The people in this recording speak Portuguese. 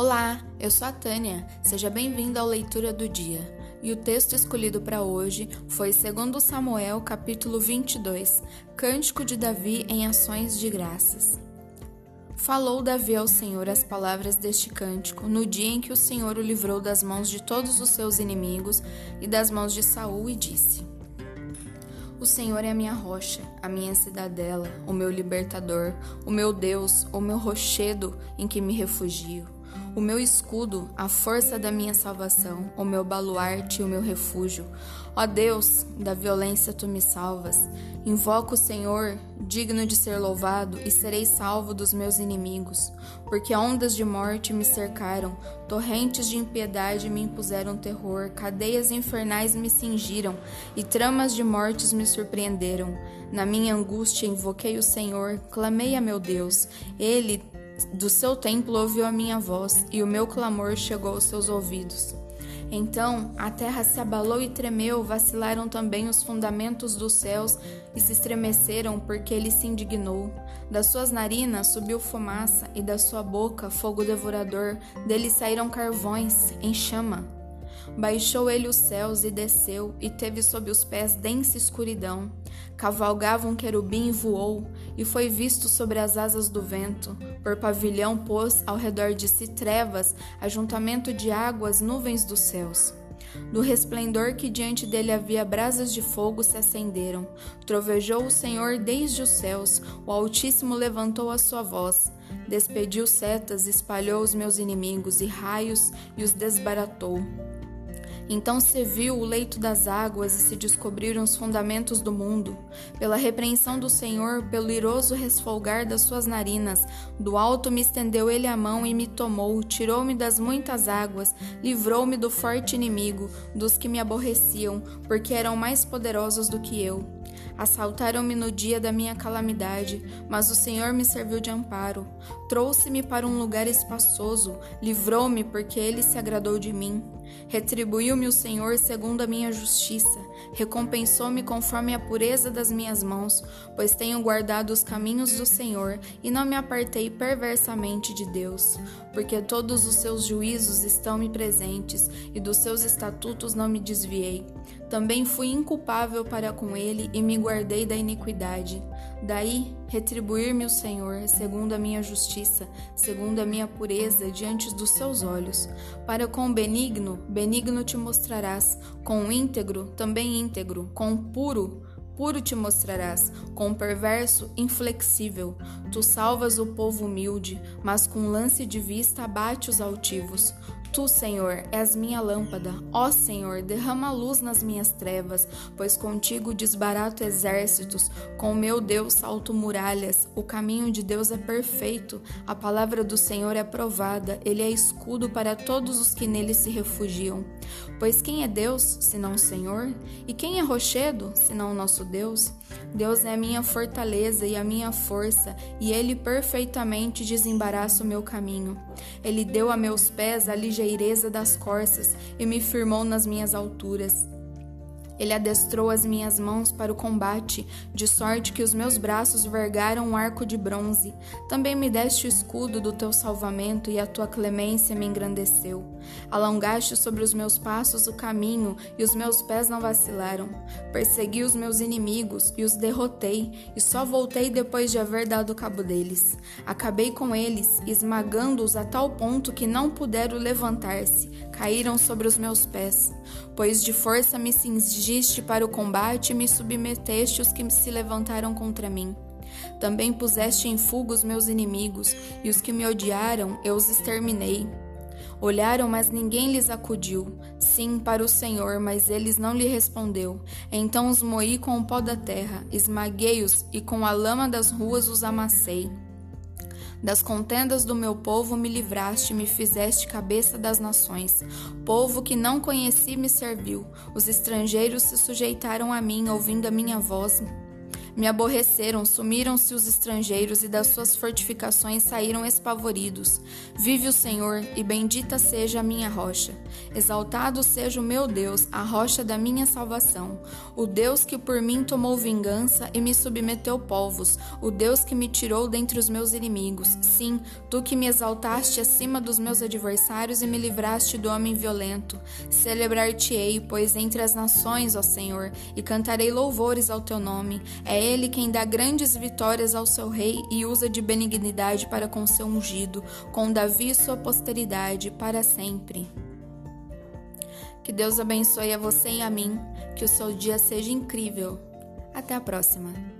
Olá, eu sou a Tânia. Seja bem-vinda à leitura do dia. E o texto escolhido para hoje foi 2 Samuel, capítulo 22, Cântico de Davi em ações de graças. Falou Davi ao Senhor as palavras deste cântico no dia em que o Senhor o livrou das mãos de todos os seus inimigos e das mãos de Saul e disse: o Senhor é a minha rocha, a minha cidadela, o meu libertador, o meu Deus, o meu rochedo em que me refugio o meu escudo, a força da minha salvação, o meu baluarte e o meu refúgio. Ó Deus, da violência tu me salvas. Invoco o Senhor, digno de ser louvado, e serei salvo dos meus inimigos, porque ondas de morte me cercaram, torrentes de impiedade me impuseram terror, cadeias infernais me cingiram, e tramas de mortes me surpreenderam. Na minha angústia invoquei o Senhor, clamei a meu Deus. Ele do seu templo ouviu a minha voz, e o meu clamor chegou aos seus ouvidos. Então a terra se abalou e tremeu, vacilaram também os fundamentos dos céus e se estremeceram, porque ele se indignou. Das suas narinas subiu fumaça, e da sua boca fogo devorador, dele saíram carvões em chama. Baixou ele os céus e desceu, e teve sob os pés densa escuridão. Cavalgava um querubim e voou, e foi visto sobre as asas do vento. Por pavilhão pôs ao redor de si trevas, ajuntamento de águas, nuvens dos céus. Do resplendor que diante dele havia brasas de fogo se acenderam. Trovejou o Senhor desde os céus, o Altíssimo levantou a sua voz. Despediu setas, espalhou os meus inimigos e raios e os desbaratou. Então se viu o leito das águas e se descobriram os fundamentos do mundo. Pela repreensão do Senhor, pelo iroso resfolgar das suas narinas, do alto me estendeu ele a mão e me tomou, tirou-me das muitas águas, livrou-me do forte inimigo, dos que me aborreciam, porque eram mais poderosos do que eu. Assaltaram-me no dia da minha calamidade, mas o Senhor me serviu de amparo. Trouxe-me para um lugar espaçoso, livrou-me porque ele se agradou de mim. Retribuiu-me o Senhor segundo a minha justiça, recompensou-me conforme a pureza das minhas mãos, pois tenho guardado os caminhos do Senhor e não me apartei perversamente de Deus, porque todos os seus juízos estão-me presentes e dos seus estatutos não me desviei. Também fui inculpável para com ele e me guardei da iniquidade. Daí retribuir-me o Senhor, segundo a minha justiça, segundo a minha pureza diante dos seus olhos. Para com o benigno, benigno te mostrarás, com o íntegro, também íntegro, com o puro, puro te mostrarás, com o perverso, inflexível. Tu salvas o povo humilde, mas com lance de vista abate os altivos. Tu, Senhor, és minha lâmpada. Ó Senhor, derrama luz nas minhas trevas, pois contigo desbarato exércitos, com meu Deus salto muralhas. O caminho de Deus é perfeito, a palavra do Senhor é provada, ele é escudo para todos os que nele se refugiam. Pois quem é Deus, senão o Senhor? E quem é rochedo, senão o nosso Deus? Deus é a minha fortaleza e a minha força, e ele perfeitamente desembaraça o meu caminho. Ele deu a meus pés a ligeireza das corças e me firmou nas minhas alturas. Ele adestrou as minhas mãos para o combate, de sorte que os meus braços vergaram um arco de bronze. Também me deste o escudo do teu salvamento, e a tua clemência me engrandeceu. Alongaste sobre os meus passos o caminho, e os meus pés não vacilaram. Persegui os meus inimigos, e os derrotei, e só voltei depois de haver dado cabo deles. Acabei com eles, esmagando-os a tal ponto que não puderam levantar-se, caíram sobre os meus pés. Pois de força me cingi Dirigiste para o combate e me submeteste os que se levantaram contra mim. Também puseste em fuga os meus inimigos, e os que me odiaram eu os exterminei. Olharam, mas ninguém lhes acudiu. Sim, para o Senhor, mas eles não lhe respondeu. Então os moí com o pó da terra, esmaguei-os e com a lama das ruas os amassei. Das contendas do meu povo me livraste, me fizeste cabeça das nações. Povo que não conheci me serviu. Os estrangeiros se sujeitaram a mim, ouvindo a minha voz. Me aborreceram, sumiram-se os estrangeiros e das suas fortificações saíram espavoridos. Vive o Senhor, e bendita seja a minha rocha. Exaltado seja o meu Deus, a rocha da minha salvação. O Deus que por mim tomou vingança e me submeteu povos, o Deus que me tirou dentre os meus inimigos. Sim, tu que me exaltaste acima dos meus adversários e me livraste do homem violento. Celebrar-te-ei, pois entre as nações, ó Senhor, e cantarei louvores ao teu nome. É ele quem dá grandes vitórias ao seu rei e usa de benignidade para com seu ungido, com Davi sua posteridade para sempre. Que Deus abençoe a você e a mim, que o seu dia seja incrível. Até a próxima.